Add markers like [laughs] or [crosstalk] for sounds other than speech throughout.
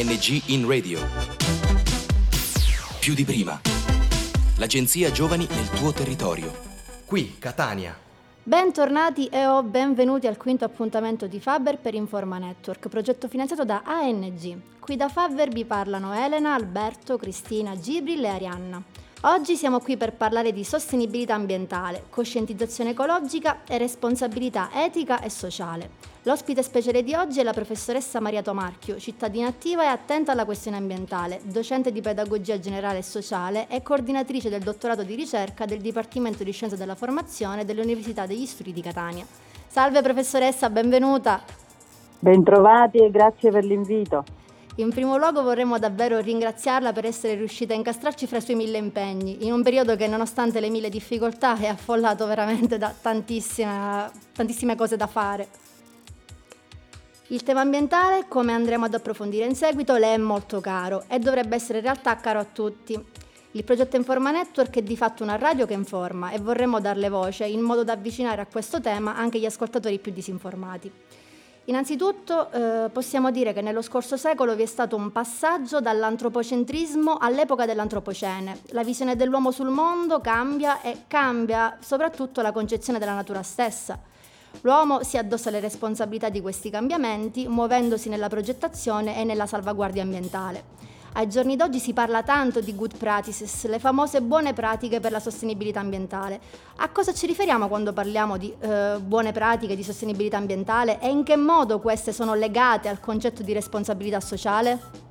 ANG in radio. Più di prima. L'agenzia Giovani nel tuo territorio. Qui, Catania. Bentornati e o benvenuti al quinto appuntamento di Faber per Informa Network, progetto finanziato da ANG. Qui da Faber vi parlano Elena, Alberto, Cristina, Gibril e Arianna. Oggi siamo qui per parlare di sostenibilità ambientale, coscientizzazione ecologica e responsabilità etica e sociale. L'ospite speciale di oggi è la professoressa Maria Tomarchio, cittadina attiva e attenta alla questione ambientale, docente di pedagogia generale e sociale e coordinatrice del dottorato di ricerca del Dipartimento di Scienze della Formazione dell'Università degli Studi di Catania. Salve professoressa, benvenuta. Bentrovati e grazie per l'invito. In primo luogo vorremmo davvero ringraziarla per essere riuscita a incastrarci fra i suoi mille impegni, in un periodo che nonostante le mille difficoltà è affollato veramente da tantissime, cose da fare. Il tema ambientale, come andremo ad approfondire in seguito, le è molto caro e dovrebbe essere in realtà caro a tutti. Il progetto Informa Network è di fatto una radio che informa e vorremmo darle voce in modo da avvicinare a questo tema anche gli ascoltatori più disinformati. Innanzitutto eh, possiamo dire che nello scorso secolo vi è stato un passaggio dall'antropocentrismo all'epoca dell'antropocene. La visione dell'uomo sul mondo cambia e cambia soprattutto la concezione della natura stessa. L'uomo si addossa le responsabilità di questi cambiamenti muovendosi nella progettazione e nella salvaguardia ambientale. Ai giorni d'oggi si parla tanto di good practices, le famose buone pratiche per la sostenibilità ambientale. A cosa ci riferiamo quando parliamo di eh, buone pratiche di sostenibilità ambientale e in che modo queste sono legate al concetto di responsabilità sociale?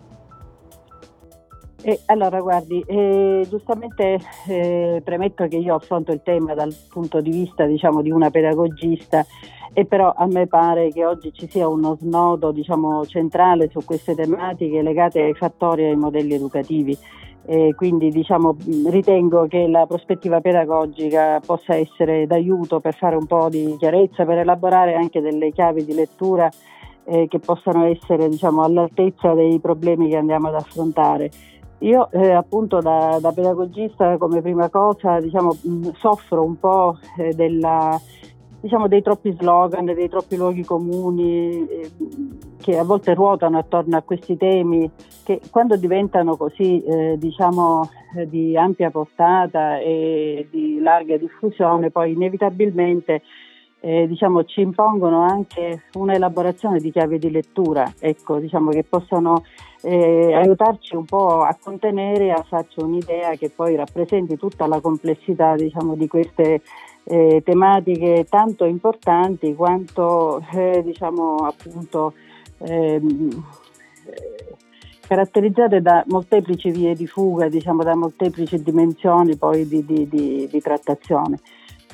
Eh, allora, guardi, eh, giustamente eh, premetto che io affronto il tema dal punto di vista diciamo, di una pedagogista e però a me pare che oggi ci sia uno snodo diciamo, centrale su queste tematiche legate ai fattori e ai modelli educativi. E quindi diciamo, ritengo che la prospettiva pedagogica possa essere d'aiuto per fare un po' di chiarezza, per elaborare anche delle chiavi di lettura eh, che possano essere diciamo, all'altezza dei problemi che andiamo ad affrontare. Io eh, appunto da, da, pedagogista come prima cosa diciamo, mh, soffro un po' eh, della, diciamo, dei troppi slogan, dei troppi luoghi comuni eh, che a volte ruotano attorno a questi temi che quando diventano così eh, diciamo, eh, di ampia portata e di larga diffusione poi inevitabilmente eh, diciamo, ci impongono anche un'elaborazione di chiavi di lettura, ecco, diciamo, che possano eh, aiutarci un po' a contenere e a farci un'idea che poi rappresenti tutta la complessità diciamo, di queste eh, tematiche tanto importanti quanto eh, diciamo, appunto, ehm, caratterizzate da molteplici vie di fuga, diciamo, da molteplici dimensioni poi di, di, di, di trattazione.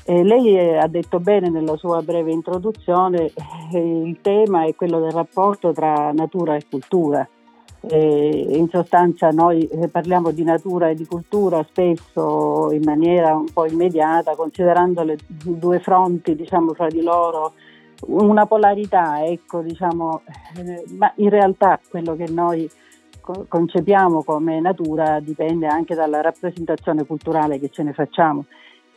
Eh, lei ha detto bene nella sua breve introduzione, eh, il tema è quello del rapporto tra natura e cultura. Eh, in sostanza noi eh, parliamo di natura e di cultura spesso in maniera un po' immediata, considerando le due fronti diciamo, fra di loro una polarità, ecco, diciamo, eh, ma in realtà quello che noi concepiamo come natura dipende anche dalla rappresentazione culturale che ce ne facciamo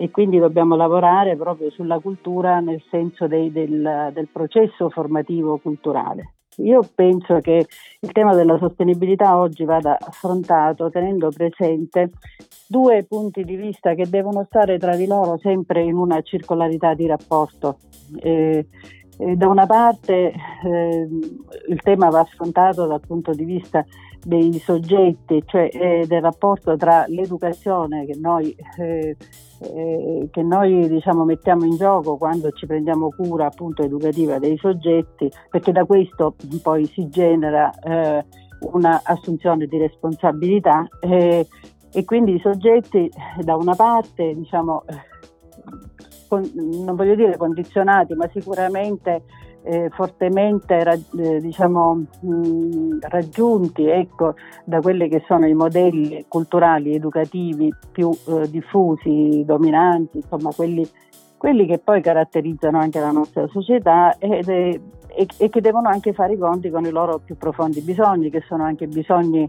e quindi dobbiamo lavorare proprio sulla cultura nel senso dei, del, del processo formativo culturale. Io penso che il tema della sostenibilità oggi vada affrontato tenendo presente due punti di vista che devono stare tra di loro sempre in una circolarità di rapporto. Eh, eh, da una parte eh, il tema va affrontato dal punto di vista dei soggetti, cioè eh, del rapporto tra l'educazione che noi, eh, eh, che noi diciamo, mettiamo in gioco quando ci prendiamo cura appunto educativa dei soggetti, perché da questo poi si genera eh, un'assunzione di responsabilità e quindi i soggetti da una parte diciamo, con, non voglio dire condizionati, ma sicuramente eh, fortemente eh, diciamo, mh, raggiunti ecco, da quelli che sono i modelli culturali educativi più eh, diffusi, dominanti, insomma quelli, quelli, che poi caratterizzano anche la nostra società ed, e, e che devono anche fare i conti con i loro più profondi bisogni, che sono anche bisogni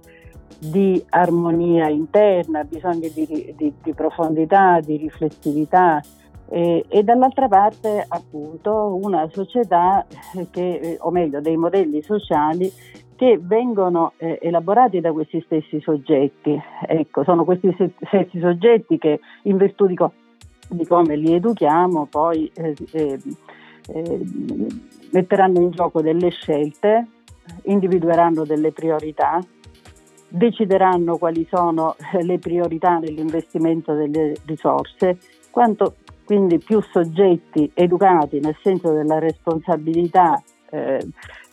di armonia interna, bisogni di, di, di profondità, di riflessività, e, e, dall'altra parte appunto una società che, o meglio dei modelli sociali che vengono eh, elaborati da questi stessi soggetti. Ecco, sono questi stessi soggetti che in virtù di, co- di come li educhiamo poi eh, eh, eh, metteranno in gioco delle scelte, individueranno delle priorità, decideranno quali sono le priorità nell'investimento delle risorse, quanto quindi più soggetti educati nel senso della responsabilità eh,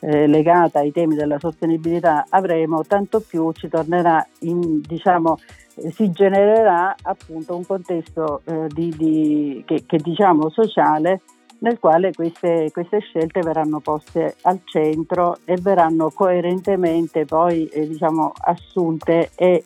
eh, legata ai temi della sostenibilità avremo, tanto più ci tornerà in, diciamo, eh, si genererà appunto un contesto eh, di, di, che, che, diciamo sociale nel quale queste, queste, scelte verranno poste al centro e verranno coerentemente poi eh, diciamo, assunte e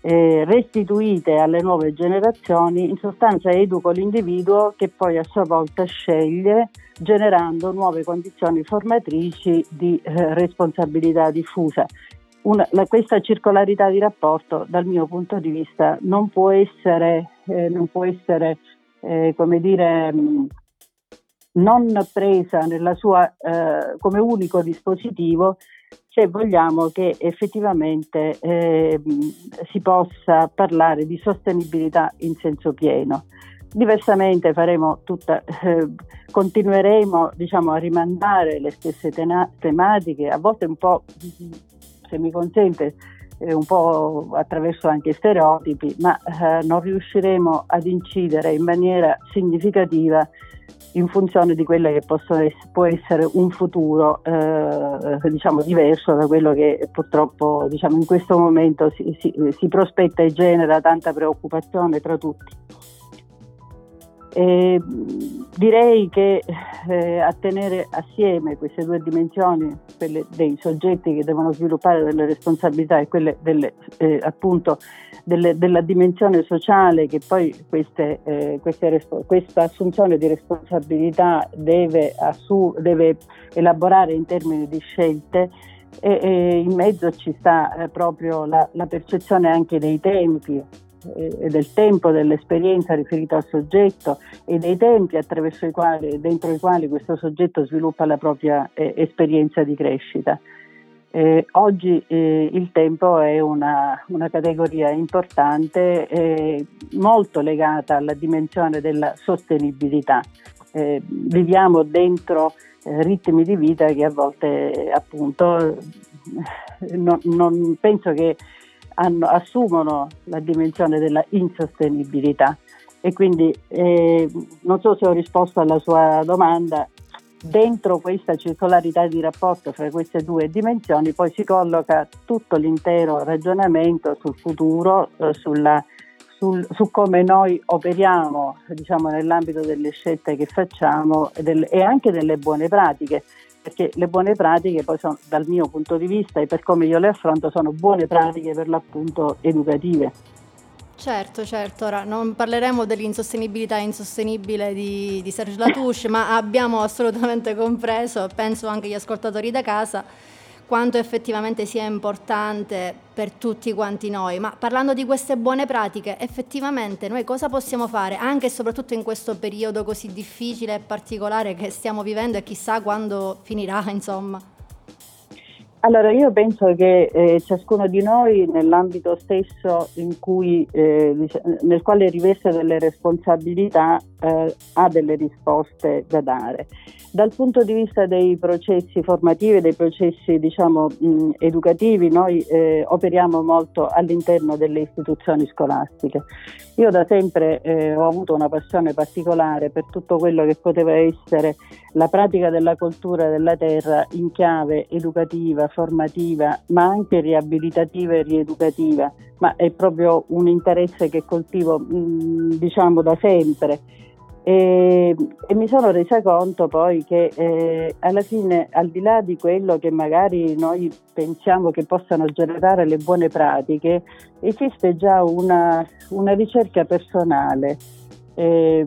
eh, restituite alle nuove generazioni, in sostanza educo l'individuo che poi a sua volta sceglie generando nuove condizioni formatrici di eh, responsabilità diffusa. Una, la, questa circolarità di rapporto dal mio punto di vista non può essere, eh, non può essere eh, come dire, mh, non presa sua, eh, come unico dispositivo se vogliamo che effettivamente eh, si possa parlare di sostenibilità in senso pieno. Diversamente tutta, eh, continueremo diciamo, a rimandare le stesse tena- tematiche, a volte un po', se mi consente, eh, un po' attraverso anche stereotipi, ma eh, non riusciremo ad incidere in maniera significativa in funzione di quello che essere, può essere un futuro eh, diciamo diverso da quello che purtroppo diciamo, in questo momento si, si, si prospetta e genera tanta preoccupazione tra tutti. E direi che eh, a tenere assieme queste due dimensioni, quelle dei soggetti che devono sviluppare delle responsabilità e quelle delle, eh, appunto delle, della dimensione sociale che poi queste, eh, queste, questa assunzione di responsabilità deve, assu- deve, elaborare in termini di scelte, e, e in mezzo ci sta eh, proprio la, la percezione anche dei tempi e del tempo dell'esperienza riferita al soggetto e dei tempi attraverso i quali, dentro i quali questo soggetto sviluppa la propria eh, esperienza di crescita. Eh, oggi eh, il tempo è una, una categoria importante, eh, molto legata alla dimensione della sostenibilità. Eh, viviamo dentro eh, ritmi di vita che a volte appunto non, non penso che hanno, assumono la dimensione della insostenibilità. E quindi eh, non so se ho risposto alla sua domanda, dentro questa circolarità di rapporto fra queste due dimensioni poi si colloca tutto l'intero ragionamento sul futuro, eh, sulla, sul, su come noi operiamo diciamo, nell'ambito delle scelte che facciamo e, del, e anche delle buone pratiche perché le buone pratiche poi sono, dal mio punto di vista e per come io le affronto sono buone pratiche per l'appunto educative. Certo, certo, ora non parleremo dell'insostenibilità insostenibile di, di Serge Latouche, ma abbiamo assolutamente compreso, penso anche gli ascoltatori da casa, quanto effettivamente sia importante per tutti quanti noi. Ma parlando di queste buone pratiche, effettivamente noi cosa possiamo fare anche e soprattutto in questo periodo così difficile e particolare che stiamo vivendo e chissà quando finirà, insomma? Allora, io penso che eh, ciascuno di noi nell'ambito stesso cui, eh, nel quale riveste delle responsabilità eh, ha delle risposte da dare. Dal punto di vista dei processi formativi, dei processi diciamo, mh, educativi, noi eh, operiamo molto all'interno delle istituzioni scolastiche. Io da sempre eh, ho avuto una passione particolare per tutto quello che poteva essere la pratica della cultura della terra in chiave educativa, formativa, ma anche riabilitativa e rieducativa, ma è proprio un interesse che coltivo mh, diciamo da sempre. E, e, mi sono resa conto poi che eh, alla fine, al di là di quello che magari noi pensiamo che possano generare le buone pratiche, esiste già una, una ricerca personale eh,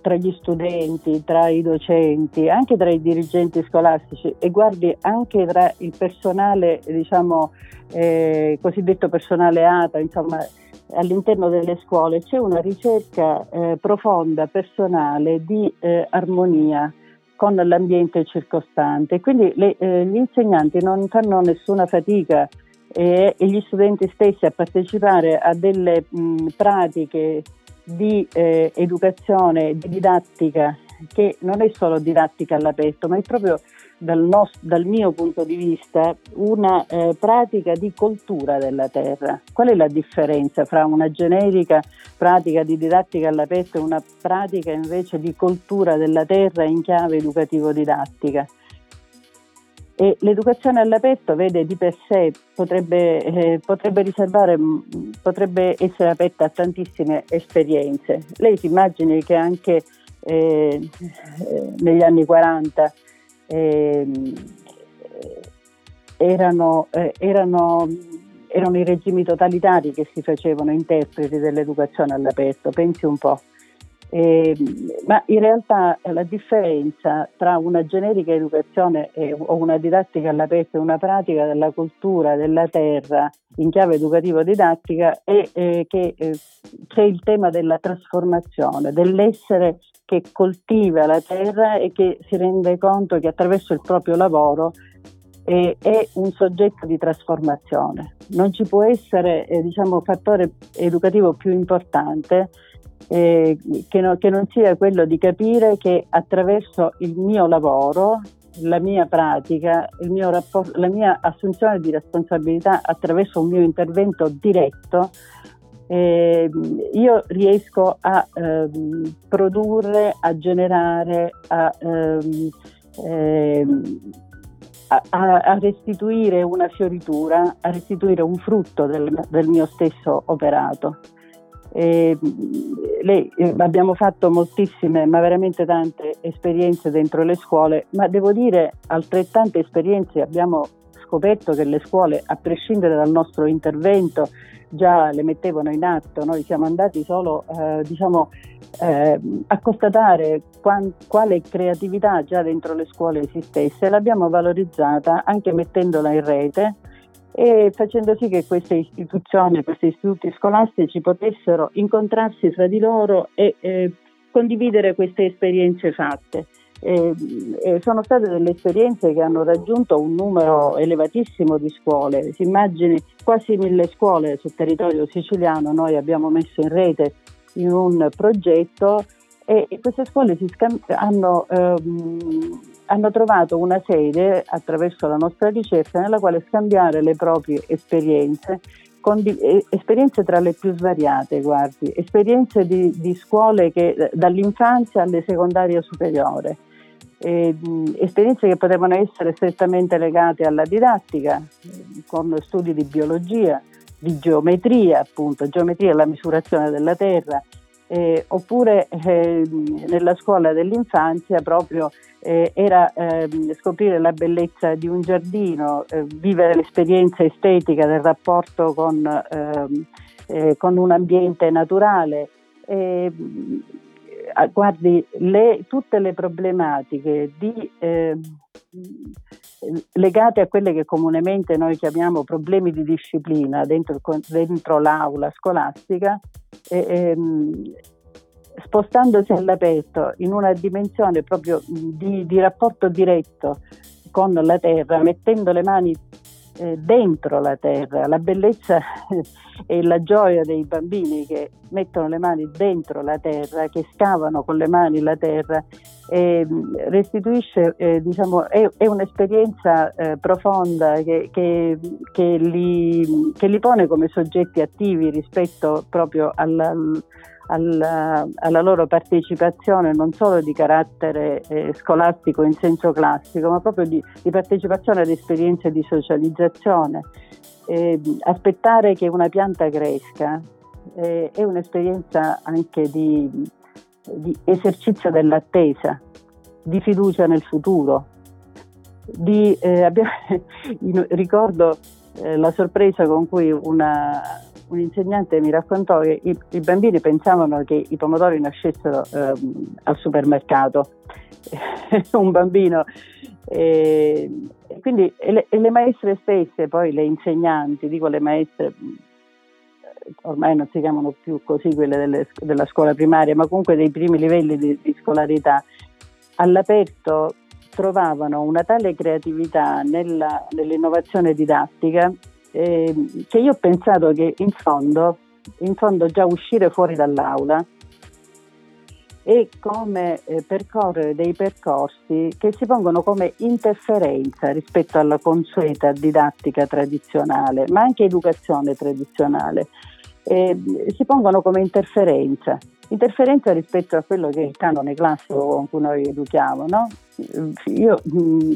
tra gli studenti, tra i docenti, anche tra i dirigenti scolastici e guardi anche tra il personale, diciamo, eh, cosiddetto personale ATA, insomma, all'interno delle scuole c'è una ricerca eh, profonda, personale di eh, armonia con l'ambiente circostante. Quindi le, eh, gli insegnanti non fanno nessuna fatica eh, e gli studenti stessi a partecipare a delle mh, pratiche di eh, educazione, di didattica, che non è solo didattica all'aperto, ma è proprio dal, nostro, dal mio punto di vista una eh, pratica di coltura della terra. Qual è la differenza fra una generica pratica di didattica all'aperto e una pratica invece di coltura della terra in chiave educativo-didattica? E l'educazione all'aperto, vede, di per sé potrebbe, eh, potrebbe, riservare, potrebbe essere aperta a tantissime esperienze. Lei si immagini che anche eh, negli anni 40 ehm, erano, eh, erano, erano i regimi totalitari che si facevano interpreti dell'educazione all'aperto, pensi un po'. Eh, ma in realtà la differenza tra una generica educazione e, o una didattica all'aperto e una pratica della cultura della terra in chiave educativo-didattica è eh, che eh, c'è il tema della trasformazione, dell'essere che coltiva la terra e che si rende conto che attraverso il proprio lavoro è un soggetto di trasformazione. Non ci può essere eh, diciamo, fattore educativo più importante eh, che, no, che non sia quello di capire che attraverso il mio lavoro, la mia pratica, rapporto, la mia assunzione di responsabilità attraverso un mio intervento diretto, eh, io riesco a eh, produrre, a generare, a, ehm, a, a, restituire una fioritura, a restituire un frutto del, del mio stesso operato. Eh, lei, abbiamo fatto moltissime, ma veramente tante esperienze dentro le scuole, ma devo dire altrettante esperienze abbiamo scoperto che le scuole, a prescindere dal nostro intervento, già le mettevano in atto. Noi siamo andati solo eh, diciamo, eh, a constatare qual, quale creatività già dentro le scuole esistesse l'abbiamo valorizzata anche mettendola in rete e facendo sì che queste istituzioni, questi istituti scolastici potessero incontrarsi fra di loro e eh, condividere queste esperienze fatte. Eh, eh, sono state delle esperienze che hanno raggiunto un numero elevatissimo di scuole, si immagini quasi mille scuole sul territorio siciliano, noi abbiamo messo in rete in un progetto e, queste scuole scam- hanno ehm, hanno trovato una sede attraverso la nostra ricerca nella quale scambiare le proprie esperienze, di, esperienze tra le più svariate, guardi, esperienze di, di scuole che dall'infanzia alle secondarie superiore, eh, esperienze che potevano essere strettamente legate alla didattica, con studi di biologia, di geometria, appunto, geometria è la misurazione della terra, eh, oppure eh, nella scuola dell'infanzia proprio eh, era ehm, scoprire la bellezza di un giardino, eh, vivere l'esperienza estetica del rapporto con, ehm, eh, con un ambiente naturale. guardi, le, tutte le problematiche di, ehm, legate a quelle che comunemente noi chiamiamo problemi di disciplina dentro, dentro l'aula scolastica, ehm, spostandosi all'aperto in una dimensione proprio di, di rapporto diretto con la terra, mettendo le mani eh, dentro la terra, la bellezza [laughs] e la gioia dei bambini che mettono le mani dentro la terra, che scavano con le mani la terra, eh, restituisce, eh, diciamo, è, è un'esperienza eh, profonda che, che, che, li, che, li, pone come soggetti attivi rispetto proprio alla, alla, alla, loro partecipazione non solo di carattere eh, scolastico in senso classico, ma proprio di, di partecipazione ad esperienze di socializzazione. Eh, aspettare che una pianta cresca eh, è un'esperienza anche di, di esercizio dell'attesa, di fiducia nel futuro. Di, eh, abbiamo, [laughs] ricordo eh, la sorpresa con cui una, un insegnante mi raccontò che i, i bambini pensavano che i pomodori nascessero eh, al supermercato. [laughs] un bambino. Eh, quindi, e le, e le, maestre stesse, poi le insegnanti, dico le maestre, ormai non si chiamano più così quelle delle, della scuola primaria, ma comunque dei primi livelli di, di scolarità, all'aperto trovavano una tale creatività nella, nell'innovazione didattica eh, che io ho pensato che in fondo, in fondo già uscire fuori dall'aula e come eh, percorrere dei percorsi che si pongono come interferenza rispetto alla consueta didattica tradizionale, ma anche educazione tradizionale. Eh, si pongono come interferenza, interferenza rispetto a quello che è il canone classico con cui noi educhiamo. No? Io mh,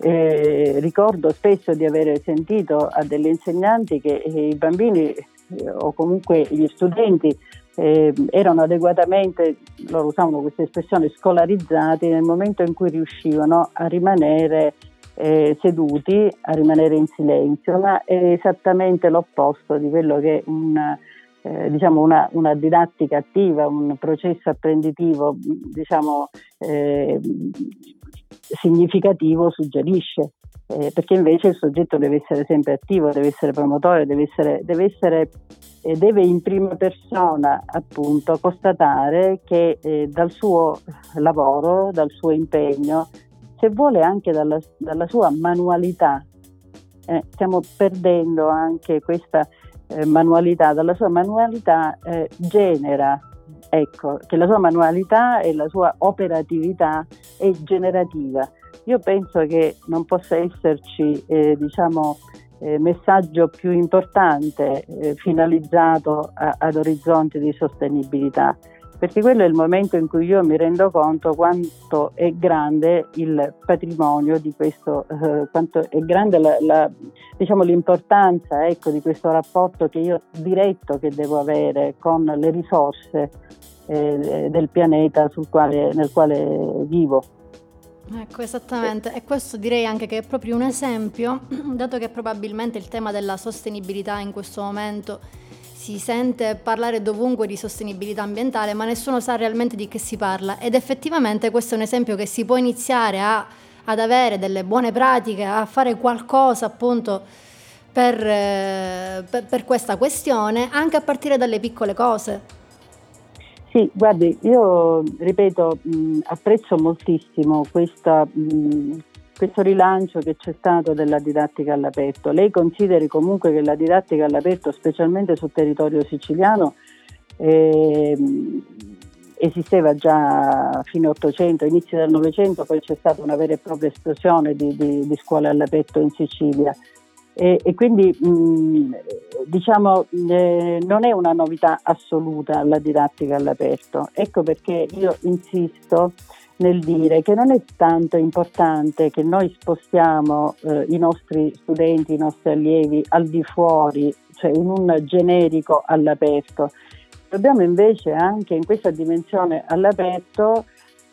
eh, ricordo spesso di aver sentito a delle insegnanti che eh, i bambini eh, o comunque gli studenti eh, erano adeguatamente, loro usavano questa espressione, scolarizzati nel momento in cui riuscivano a rimanere eh, seduti, a rimanere in silenzio, ma è esattamente l'opposto di quello che un, eh, diciamo una, una, didattica attiva, un processo apprenditivo diciamo, eh, significativo suggerisce. Eh, perché invece il soggetto deve essere sempre attivo, deve essere promotore, deve essere, deve essere deve in prima persona appunto constatare che eh, dal suo lavoro, dal suo impegno, se vuole anche dalla, dalla sua manualità, eh, stiamo perdendo anche questa manualità, dalla sua manualità eh, genera, ecco, che la sua manualità e la sua operatività è generativa. Io penso che non possa esserci, eh, diciamo, eh, messaggio più importante eh, finalizzato a, ad orizzonti di sostenibilità, perché quello è il momento in cui io mi rendo conto quanto è grande il patrimonio di questo, eh, quanto è grande la, la, diciamo, l'importanza ecco, di questo rapporto che io diretto che devo avere con le risorse eh, del pianeta quale, nel quale vivo. Ecco, esattamente. E questo direi anche che è proprio un esempio, dato che probabilmente il tema della sostenibilità in questo momento si sente parlare dovunque di sostenibilità ambientale, ma nessuno sa realmente di che si parla. Ed effettivamente questo è un esempio che si può iniziare a, ad avere delle buone pratiche, a fare qualcosa appunto per, eh, per, questa questione, anche a partire dalle piccole cose. Sì, guardi, io ripeto, mh, apprezzo moltissimo questa, mh, questo rilancio che c'è stato della didattica all'aperto. Lei consideri comunque che la didattica all'aperto, specialmente sul territorio siciliano, eh, esisteva già fino all'Ottocento, inizio del Novecento, poi c'è stata una vera e propria esplosione di, di, di scuole all'aperto in Sicilia. E, e quindi mh, diciamo eh, non è una novità assoluta la didattica all'aperto. Ecco perché io insisto nel dire che non è tanto importante che noi spostiamo eh, i nostri studenti, i nostri allievi al di fuori, cioè in un generico all'aperto. Dobbiamo invece anche in questa dimensione all'aperto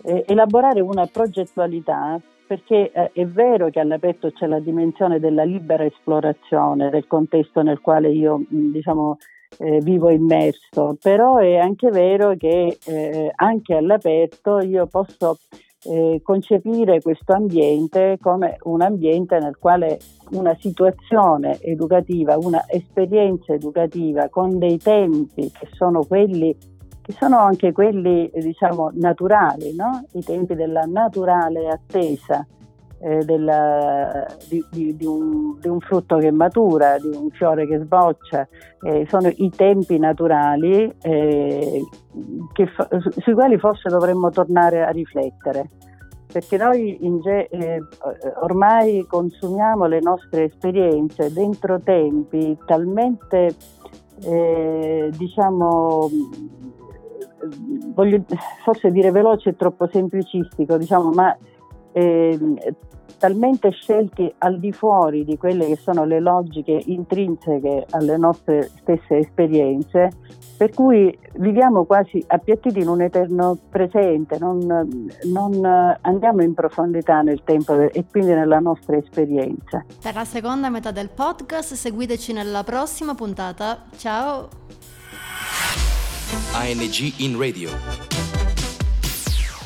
eh, elaborare una progettualità perché eh, è vero che all'aperto c'è la dimensione della libera esplorazione del contesto nel quale io diciamo, eh, vivo immerso, però è anche vero che eh, anche all'aperto io posso eh, concepire questo ambiente come un ambiente nel quale una situazione educativa, una esperienza educativa con dei tempi che sono quelli che sono anche quelli diciamo naturali, no? i tempi della naturale attesa eh, della, di, di, di, un, di, un, frutto che matura, di un fiore che sboccia, eh, sono i tempi naturali eh, fa, sui quali forse dovremmo tornare a riflettere. Perché noi ge- eh, ormai consumiamo le nostre esperienze dentro tempi talmente, eh, diciamo, voglio forse dire veloce è troppo semplicistico, diciamo, ma eh, talmente scelti al di fuori di quelle che sono le logiche intrinseche alle nostre stesse esperienze, per cui viviamo quasi appiattiti in un eterno presente, non, non andiamo in profondità nel tempo e quindi nella nostra esperienza. Per la seconda metà del podcast seguiteci nella prossima puntata. Ciao! ANG in radio.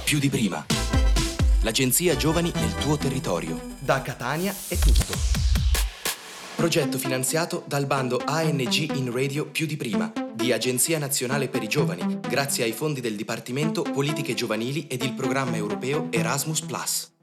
Più di prima. L'agenzia Giovani nel tuo territorio. Da Catania è tutto. Progetto finanziato dal bando ANG in Radio più di prima di Agenzia Nazionale per i Giovani, grazie ai fondi del Dipartimento Politiche Giovanili ed il programma europeo Erasmus ⁇